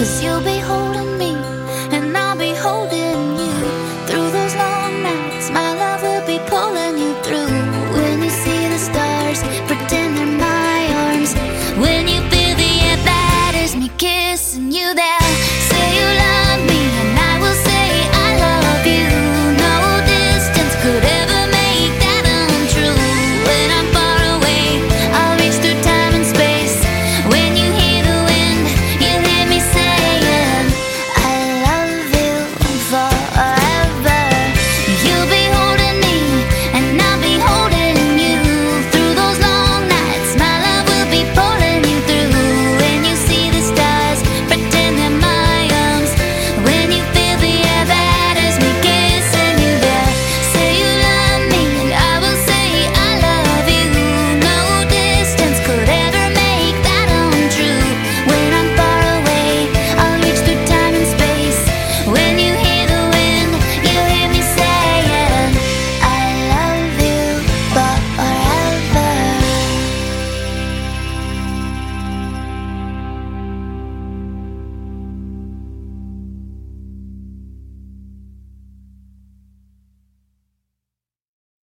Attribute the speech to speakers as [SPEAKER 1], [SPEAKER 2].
[SPEAKER 1] Cause you'll be